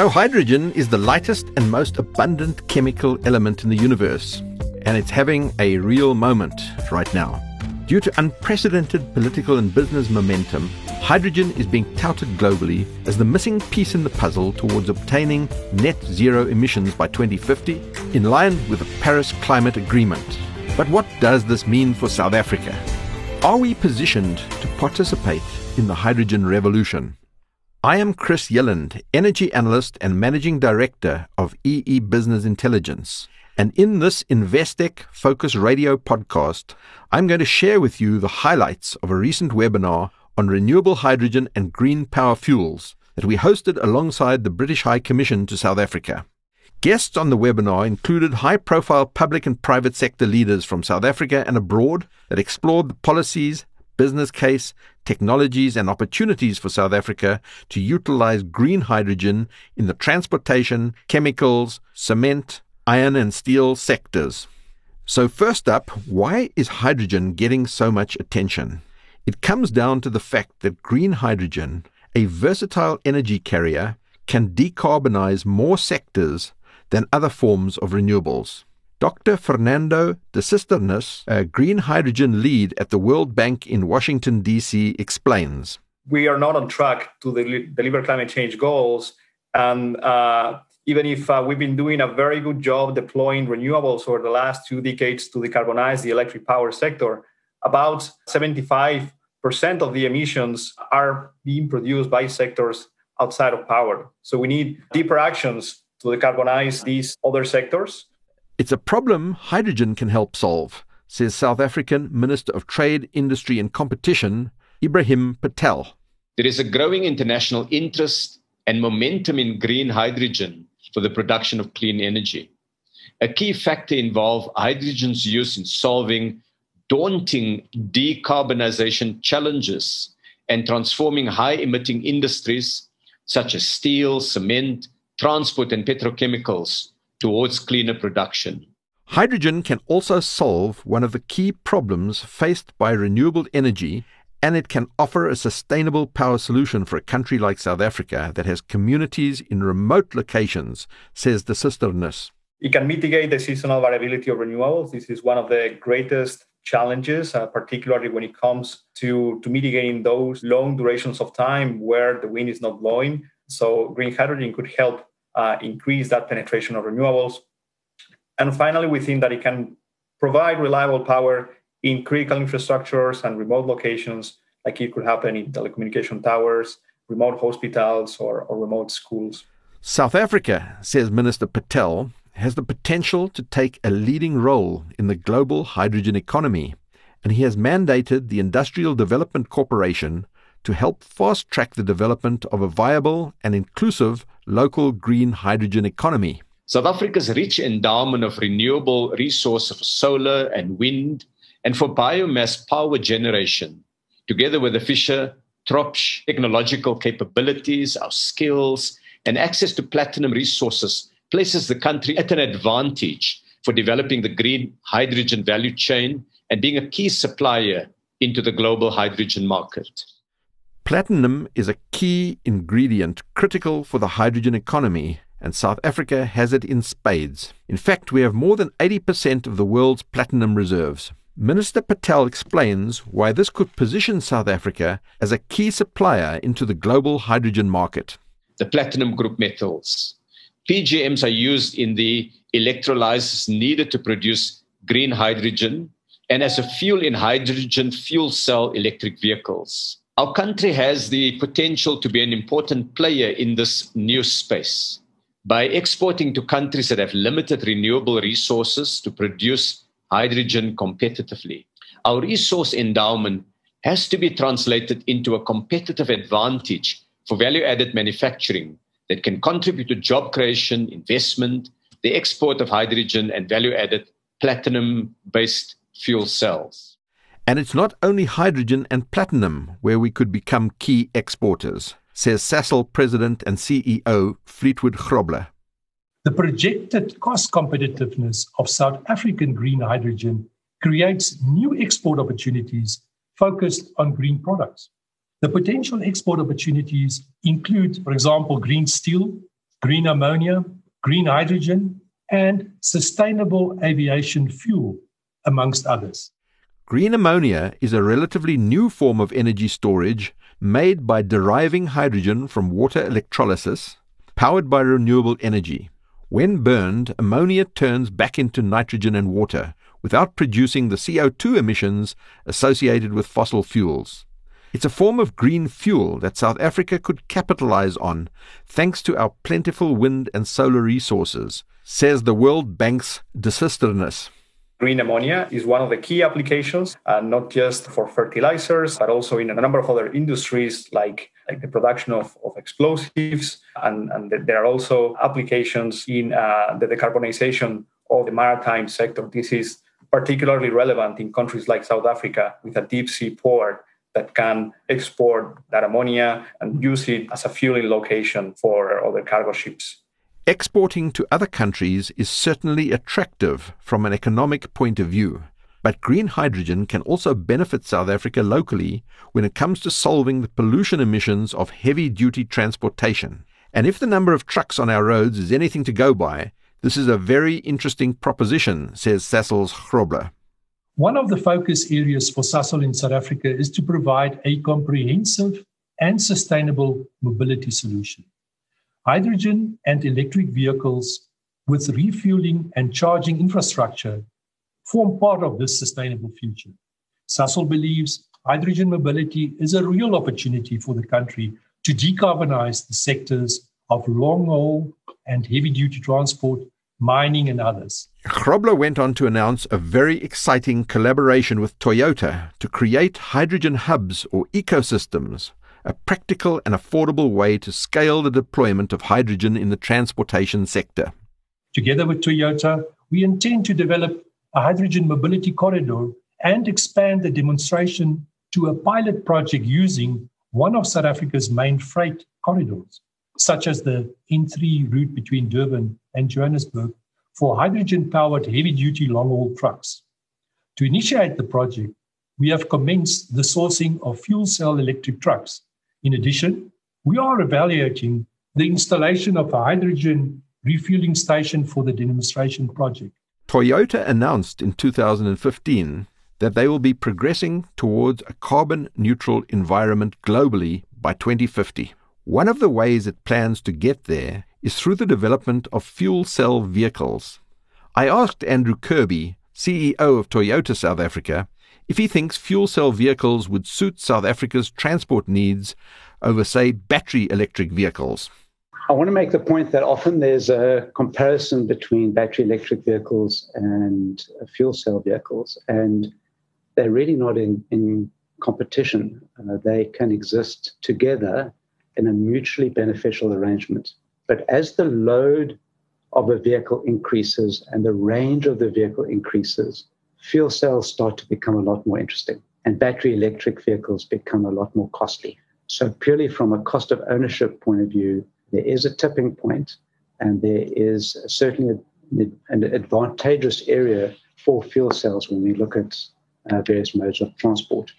So, hydrogen is the lightest and most abundant chemical element in the universe, and it's having a real moment right now. Due to unprecedented political and business momentum, hydrogen is being touted globally as the missing piece in the puzzle towards obtaining net zero emissions by 2050, in line with the Paris Climate Agreement. But what does this mean for South Africa? Are we positioned to participate in the hydrogen revolution? I am Chris Yelland, Energy Analyst and Managing Director of EE Business Intelligence. And in this Investec Focus Radio podcast, I'm going to share with you the highlights of a recent webinar on renewable hydrogen and green power fuels that we hosted alongside the British High Commission to South Africa. Guests on the webinar included high profile public and private sector leaders from South Africa and abroad that explored the policies, business case, technologies, and opportunities for South Africa to utilize green hydrogen in the transportation, chemicals, cement, iron, and steel sectors. So, first up, why is hydrogen getting so much attention? It comes down to the fact that green hydrogen, a versatile energy carrier, can decarbonize more sectors than other forms of renewables. Dr. Fernando de Sisternes, a green hydrogen lead at the World Bank in Washington, D.C., explains. We are not on track to del- deliver climate change goals. And uh, even if uh, we've been doing a very good job deploying renewables over the last two decades to decarbonize the electric power sector, about 75% of the emissions are being produced by sectors outside of power. So we need deeper actions to decarbonize these other sectors it's a problem hydrogen can help solve, says South African Minister of Trade, Industry and Competition, Ibrahim Patel. There is a growing international interest and momentum in green hydrogen for the production of clean energy. A key factor involves hydrogen's use in solving daunting decarbonization challenges and transforming high emitting industries such as steel, cement, transport, and petrochemicals towards cleaner production. Hydrogen can also solve one of the key problems faced by renewable energy, and it can offer a sustainable power solution for a country like South Africa that has communities in remote locations, says de Sisternes. It can mitigate the seasonal variability of renewables. This is one of the greatest challenges, uh, particularly when it comes to, to mitigating those long durations of time where the wind is not blowing. So, green hydrogen could help uh, increase that penetration of renewables. And finally, we think that it can provide reliable power in critical infrastructures and remote locations, like it could happen in telecommunication towers, remote hospitals, or, or remote schools. South Africa, says Minister Patel, has the potential to take a leading role in the global hydrogen economy, and he has mandated the Industrial Development Corporation to help fast track the development of a viable and inclusive local green hydrogen economy. South Africa's rich endowment of renewable resources for solar and wind and for biomass power generation, together with the Fischer Tropsch technological capabilities, our skills, and access to platinum resources, places the country at an advantage for developing the green hydrogen value chain and being a key supplier into the global hydrogen market. Platinum is a key ingredient critical for the hydrogen economy, and South Africa has it in spades. In fact, we have more than 80% of the world's platinum reserves. Minister Patel explains why this could position South Africa as a key supplier into the global hydrogen market. The platinum group metals. PGMs are used in the electrolyzers needed to produce green hydrogen and as a fuel in hydrogen fuel cell electric vehicles. Our country has the potential to be an important player in this new space by exporting to countries that have limited renewable resources to produce hydrogen competitively. Our resource endowment has to be translated into a competitive advantage for value added manufacturing that can contribute to job creation, investment, the export of hydrogen, and value added platinum based fuel cells. And it's not only hydrogen and platinum where we could become key exporters, says Sasol President and CEO Fleetwood Grobler. The projected cost competitiveness of South African green hydrogen creates new export opportunities focused on green products. The potential export opportunities include, for example, green steel, green ammonia, green hydrogen, and sustainable aviation fuel, amongst others. Green ammonia is a relatively new form of energy storage made by deriving hydrogen from water electrolysis, powered by renewable energy. When burned, ammonia turns back into nitrogen and water without producing the CO2 emissions associated with fossil fuels. It's a form of green fuel that South Africa could capitalize on thanks to our plentiful wind and solar resources, says the World Bank's De Sisternes. Green ammonia is one of the key applications, uh, not just for fertilizers, but also in a number of other industries like, like the production of, of explosives. And, and there are also applications in uh, the decarbonization of the maritime sector. This is particularly relevant in countries like South Africa with a deep sea port that can export that ammonia and use it as a fueling location for other cargo ships. Exporting to other countries is certainly attractive from an economic point of view, but green hydrogen can also benefit South Africa locally when it comes to solving the pollution emissions of heavy duty transportation. And if the number of trucks on our roads is anything to go by, this is a very interesting proposition, says Sasol's Grobler. One of the focus areas for Sasol in South Africa is to provide a comprehensive and sustainable mobility solution. Hydrogen and electric vehicles with refueling and charging infrastructure form part of this sustainable future. Sasol believes hydrogen mobility is a real opportunity for the country to decarbonize the sectors of long haul and heavy duty transport mining, and others. Grobler went on to announce a very exciting collaboration with Toyota to create hydrogen hubs or ecosystems, a practical and affordable way to scale the deployment of hydrogen in the transportation sector. Together with Toyota, we intend to develop a hydrogen mobility corridor and expand the demonstration to a pilot project using one of South Africa's main freight corridors such as the N3 route between Durban and Johannesburg, for hydrogen powered heavy duty long haul trucks. To initiate the project, we have commenced the sourcing of fuel cell electric trucks. In addition, we are evaluating the installation of a hydrogen refueling station for the demonstration project. Toyota announced in 2015 that they will be progressing towards a carbon neutral environment globally by 2050. One of the ways it plans to get there is through the development of fuel cell vehicles. I asked Andrew Kirby, CEO of Toyota South Africa, if he thinks fuel cell vehicles would suit South Africa's transport needs over, say, battery electric vehicles. I want to make the point that often there's a comparison between battery electric vehicles and fuel cell vehicles, and they're really not in, in competition. Uh, they can exist together in a mutually beneficial arrangement. But as the load of a vehicle increases and the range of the vehicle increases, fuel cells start to become a lot more interesting and battery electric vehicles become a lot more costly. So, purely from a cost of ownership point of view, there is a tipping point and there is certainly a, an advantageous area for fuel cells when we look at uh, various modes of transport.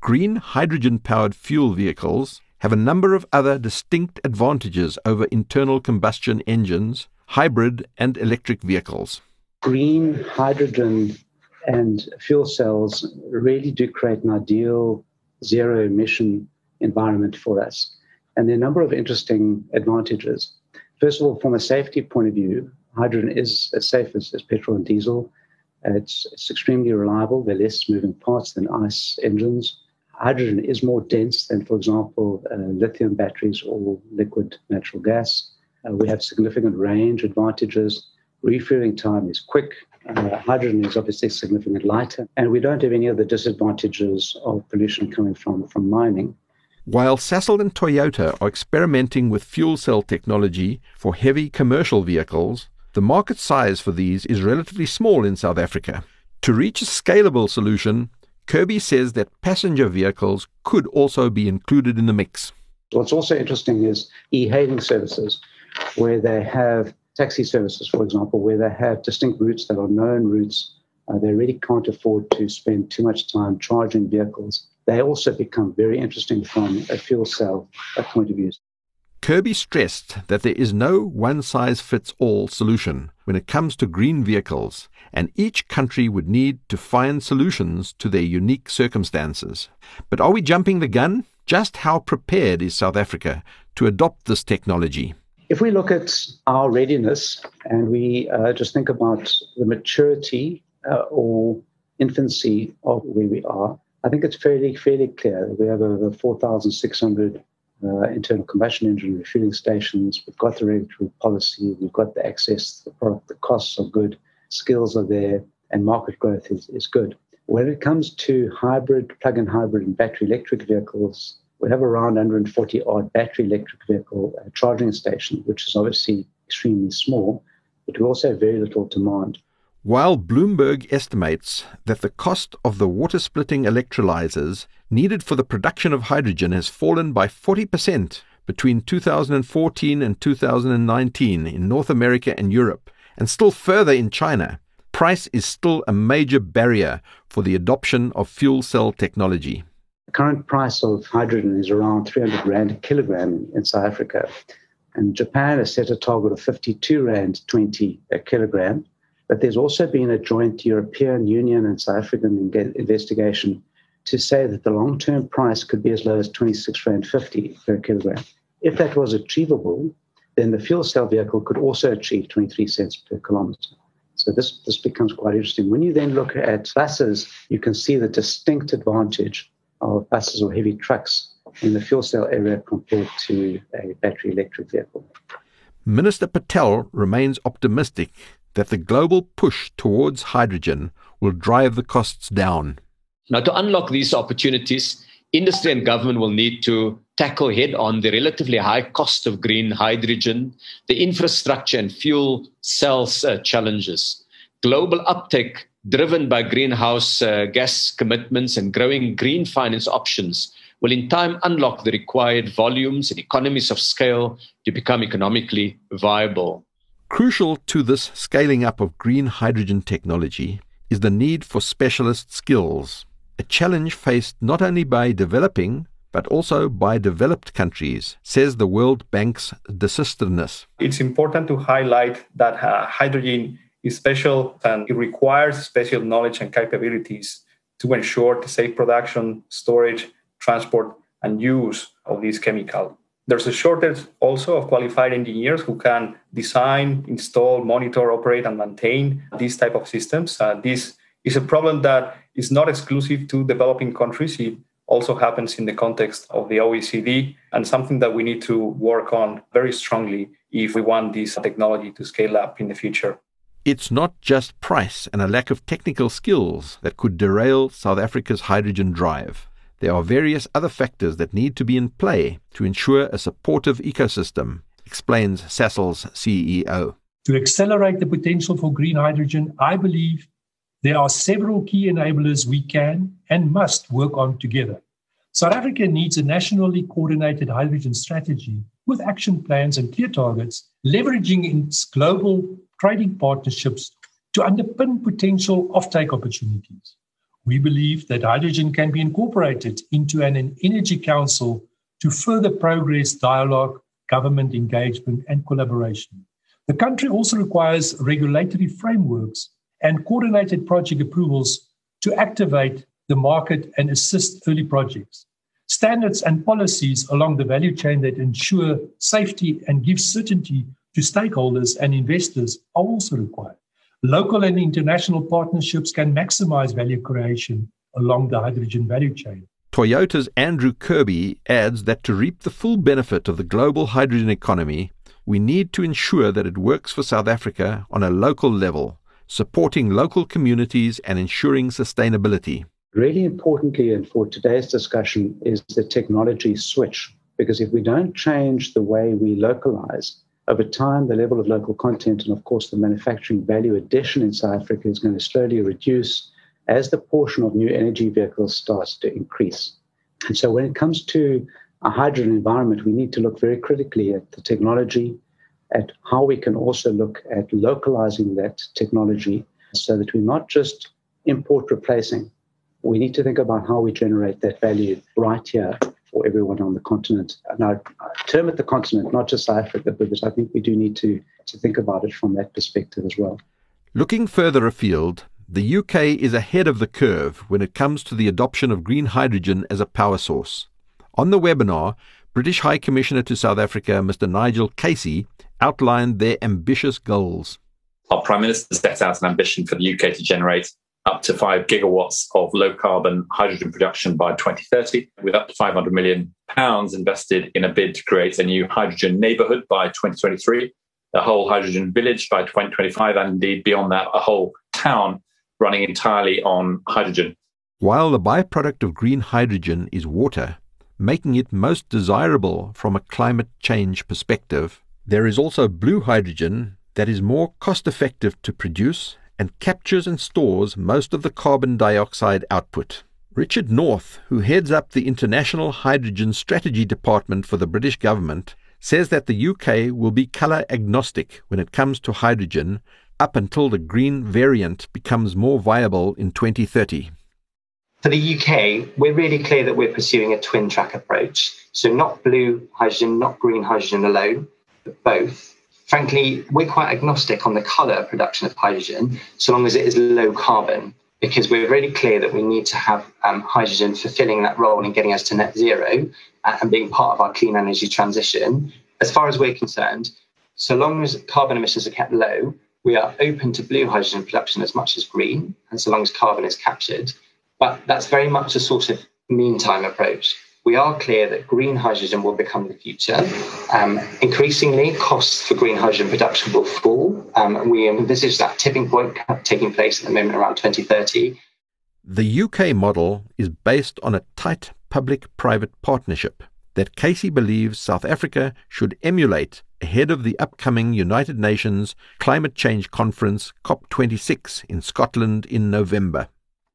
Green hydrogen powered fuel vehicles have a number of other distinct advantages over internal combustion engines, hybrid, and electric vehicles. Green hydrogen and fuel cells really do create an ideal zero emission environment for us. And there are a number of interesting advantages. First of all, from a safety point of view, hydrogen is as safe as, as petrol and diesel. It's, it's extremely reliable. There are less moving parts than ICE engines hydrogen is more dense than, for example, uh, lithium batteries or liquid natural gas. Uh, we have significant range advantages. Refueling time is quick. Uh, hydrogen is obviously significantly lighter. And we don't have any of the disadvantages of pollution coming from, from mining. While Sasol and Toyota are experimenting with fuel cell technology for heavy commercial vehicles, the market size for these is relatively small in South Africa. To reach a scalable solution, Kirby says that passenger vehicles could also be included in the mix. What's also interesting is e hailing services, where they have taxi services, for example, where they have distinct routes that are known routes. Uh, they really can't afford to spend too much time charging vehicles. They also become very interesting from a fuel cell point of view. Kirby stressed that there is no one size fits all solution when it comes to green vehicles, and each country would need to find solutions to their unique circumstances. But are we jumping the gun? Just how prepared is South Africa to adopt this technology? If we look at our readiness and we uh, just think about the maturity uh, or infancy of where we are, I think it's fairly fairly clear that we have over 4,600 uh, internal combustion engine refueling stations. We've got the regulatory policy. We've got the access to the product. The costs are good. Skills are there, and market growth is, is good. When it comes to hybrid, plug-in hybrid, and battery electric vehicles, we have around 140 odd battery electric vehicle uh, charging stations, which is obviously extremely small, but we also have very little demand. While Bloomberg estimates that the cost of the water splitting electrolyzers needed for the production of hydrogen has fallen by 40% between 2014 and 2019 in North America and Europe, and still further in China, price is still a major barrier for the adoption of fuel cell technology. The current price of hydrogen is around 300 Rand a kilogram in South Africa. And Japan has set a target of 52 Rand 20 a kilogram but there's also been a joint European Union and South African investigation to say that the long term price could be as low as 26 Rand 50 per kilogram. If that was achievable, then the fuel cell vehicle could also achieve 23 cents per kilometer. So this, this becomes quite interesting. When you then look at buses, you can see the distinct advantage of buses or heavy trucks in the fuel cell area compared to a battery electric vehicle. Minister Patel remains optimistic that the global push towards hydrogen will drive the costs down. Now, to unlock these opportunities, industry and government will need to tackle head on the relatively high cost of green hydrogen, the infrastructure and fuel cells uh, challenges. Global uptake driven by greenhouse uh, gas commitments and growing green finance options will in time unlock the required volumes and economies of scale to become economically viable. Crucial to this scaling up of green hydrogen technology is the need for specialist skills, a challenge faced not only by developing but also by developed countries, says the World Bank's de Sisternes. It's important to highlight that uh, hydrogen is special and it requires special knowledge and capabilities to ensure the safe production, storage, transport, and use of this chemical. There's a shortage also of qualified engineers who can design, install, monitor, operate, and maintain these type of systems. Uh, this is a problem that is not exclusive to developing countries. It also happens in the context of the OECD and something that we need to work on very strongly if we want this technology to scale up in the future. It's not just price and a lack of technical skills that could derail South Africa's hydrogen drive there are various other factors that need to be in play to ensure a supportive ecosystem, explains Sasol's CEO. To accelerate the potential for green hydrogen, I believe there are several key enablers we can and must work on together. South Africa needs a nationally coordinated hydrogen strategy with action plans and clear targets, leveraging its global trading partnerships to underpin potential offtake opportunities. We believe that hydrogen can be incorporated into an energy council to further progress dialogue, government engagement, and collaboration. The country also requires regulatory frameworks and coordinated project approvals to activate the market and assist early projects. Standards and policies along the value chain that ensure safety and give certainty to stakeholders and investors are also required. Local and international partnerships can maximize value creation along the hydrogen value chain. Toyota's Andrew Kirby adds that to reap the full benefit of the global hydrogen economy, we need to ensure that it works for South Africa on a local level, supporting local communities and ensuring sustainability. Really importantly, and for today's discussion, is the technology switch. Because if we don't change the way we localize, over time, the level of local content and, of course, the manufacturing value addition in South Africa is going to slowly reduce as the portion of new energy vehicles starts to increase. And so, when it comes to a hydrogen environment, we need to look very critically at the technology, at how we can also look at localizing that technology so that we're not just import replacing. We need to think about how we generate that value right here for everyone on the continent. And I, I term it the continent, not just South Africa, but I think we do need to, to think about it from that perspective as well. Looking further afield, the UK is ahead of the curve when it comes to the adoption of green hydrogen as a power source. On the webinar, British High Commissioner to South Africa, Mr. Nigel Casey, outlined their ambitious goals. Our Prime Minister set out an ambition for the UK to generate up to 5 gigawatts of low carbon hydrogen production by 2030, with up to 500 million pounds invested in a bid to create a new hydrogen neighbourhood by 2023, a whole hydrogen village by 2025, and indeed beyond that, a whole town running entirely on hydrogen. While the byproduct of green hydrogen is water, making it most desirable from a climate change perspective, there is also blue hydrogen that is more cost effective to produce and captures and stores most of the carbon dioxide output. Richard North, who heads up the International Hydrogen Strategy Department for the British government, says that the UK will be colour agnostic when it comes to hydrogen up until the green variant becomes more viable in 2030. For the UK, we're really clear that we're pursuing a twin track approach. So, not blue hydrogen, not green hydrogen alone, but both. Frankly, we're quite agnostic on the colour production of hydrogen, so long as it is low carbon, because we're really clear that we need to have um, hydrogen fulfilling that role in getting us to net zero uh, and being part of our clean energy transition. As far as we're concerned, so long as carbon emissions are kept low, we are open to blue hydrogen production as much as green, and so long as carbon is captured. But that's very much a sort of meantime approach. We are clear that green hydrogen will become the future. Um, increasingly, costs for green hydrogen production will fall. Um, we envisage that tipping point taking place at the moment around 2030. The UK model is based on a tight public private partnership that Casey believes South Africa should emulate ahead of the upcoming United Nations Climate Change Conference COP26 in Scotland in November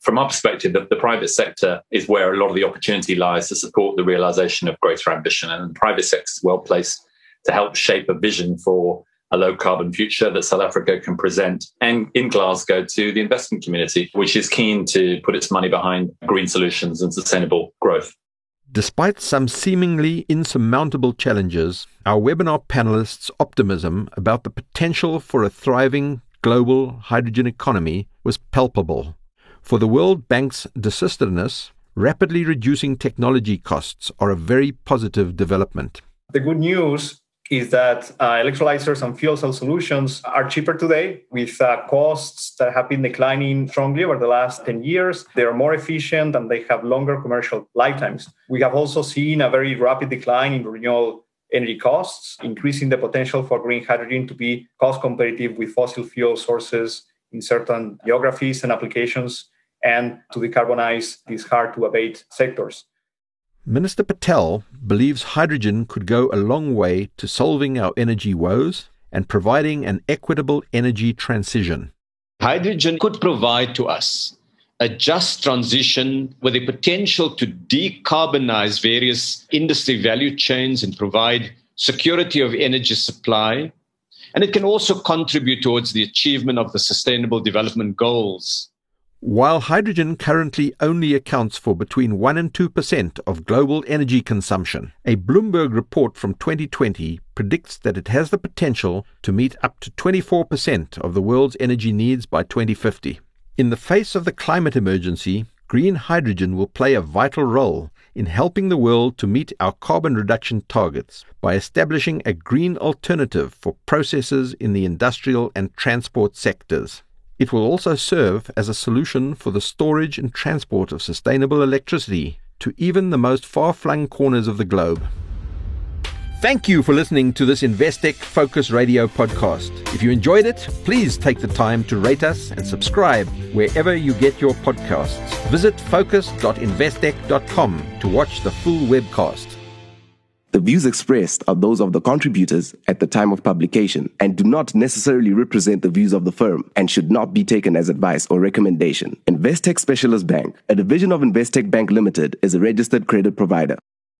from our perspective, the, the, private sector is where a lot of the opportunity lies to support the realization of greater ambition. And the private sector is well placed to help shape a vision for a low carbon future that South Africa can present and in Glasgow to the investment community, which is keen to put its money behind green solutions and sustainable growth. Despite some seemingly insurmountable challenges, our webinar panelists' optimism about the potential for a thriving global hydrogen economy was palpable. For the World Bank's de Sisternes, rapidly reducing technology costs are a very positive development. The good news is that uh, electrolyzers and fuel cell solutions are cheaper today with uh, costs that have been declining strongly over the last 10 years. They are more efficient and they have longer commercial lifetimes. We have also seen a very rapid decline in renewable energy costs, increasing the potential for green hydrogen to be cost competitive with fossil fuel sources in certain geographies and applications and to decarbonize these hard to abate sectors. Minister Patel believes hydrogen could go a long way to solving our energy woes and providing an equitable energy transition. Hydrogen could provide to us a just transition with the potential to decarbonize various industry value chains and provide security of energy supply. And it can also contribute towards the achievement of the Sustainable Development Goals. While hydrogen currently only accounts for between 1 and 2% of global energy consumption, a Bloomberg report from 2020 predicts that it has the potential to meet up to 24% of the world's energy needs by 2050. In the face of the climate emergency, green hydrogen will play a vital role in helping the world to meet our carbon reduction targets by establishing a green alternative for processes in the industrial and transport sectors. It will also serve as a solution for the storage and transport of sustainable electricity to even the most far flung corners of the globe. Thank you for listening to this Investec Focus Radio podcast. If you enjoyed it, please take the time to rate us and subscribe wherever you get your podcasts. Visit focus.investec.com to watch the full webcast. The views expressed are those of the contributors at the time of publication and do not necessarily represent the views of the firm and should not be taken as advice or recommendation. Investec Specialist Bank, a division of Investec Bank Limited, is a registered credit provider.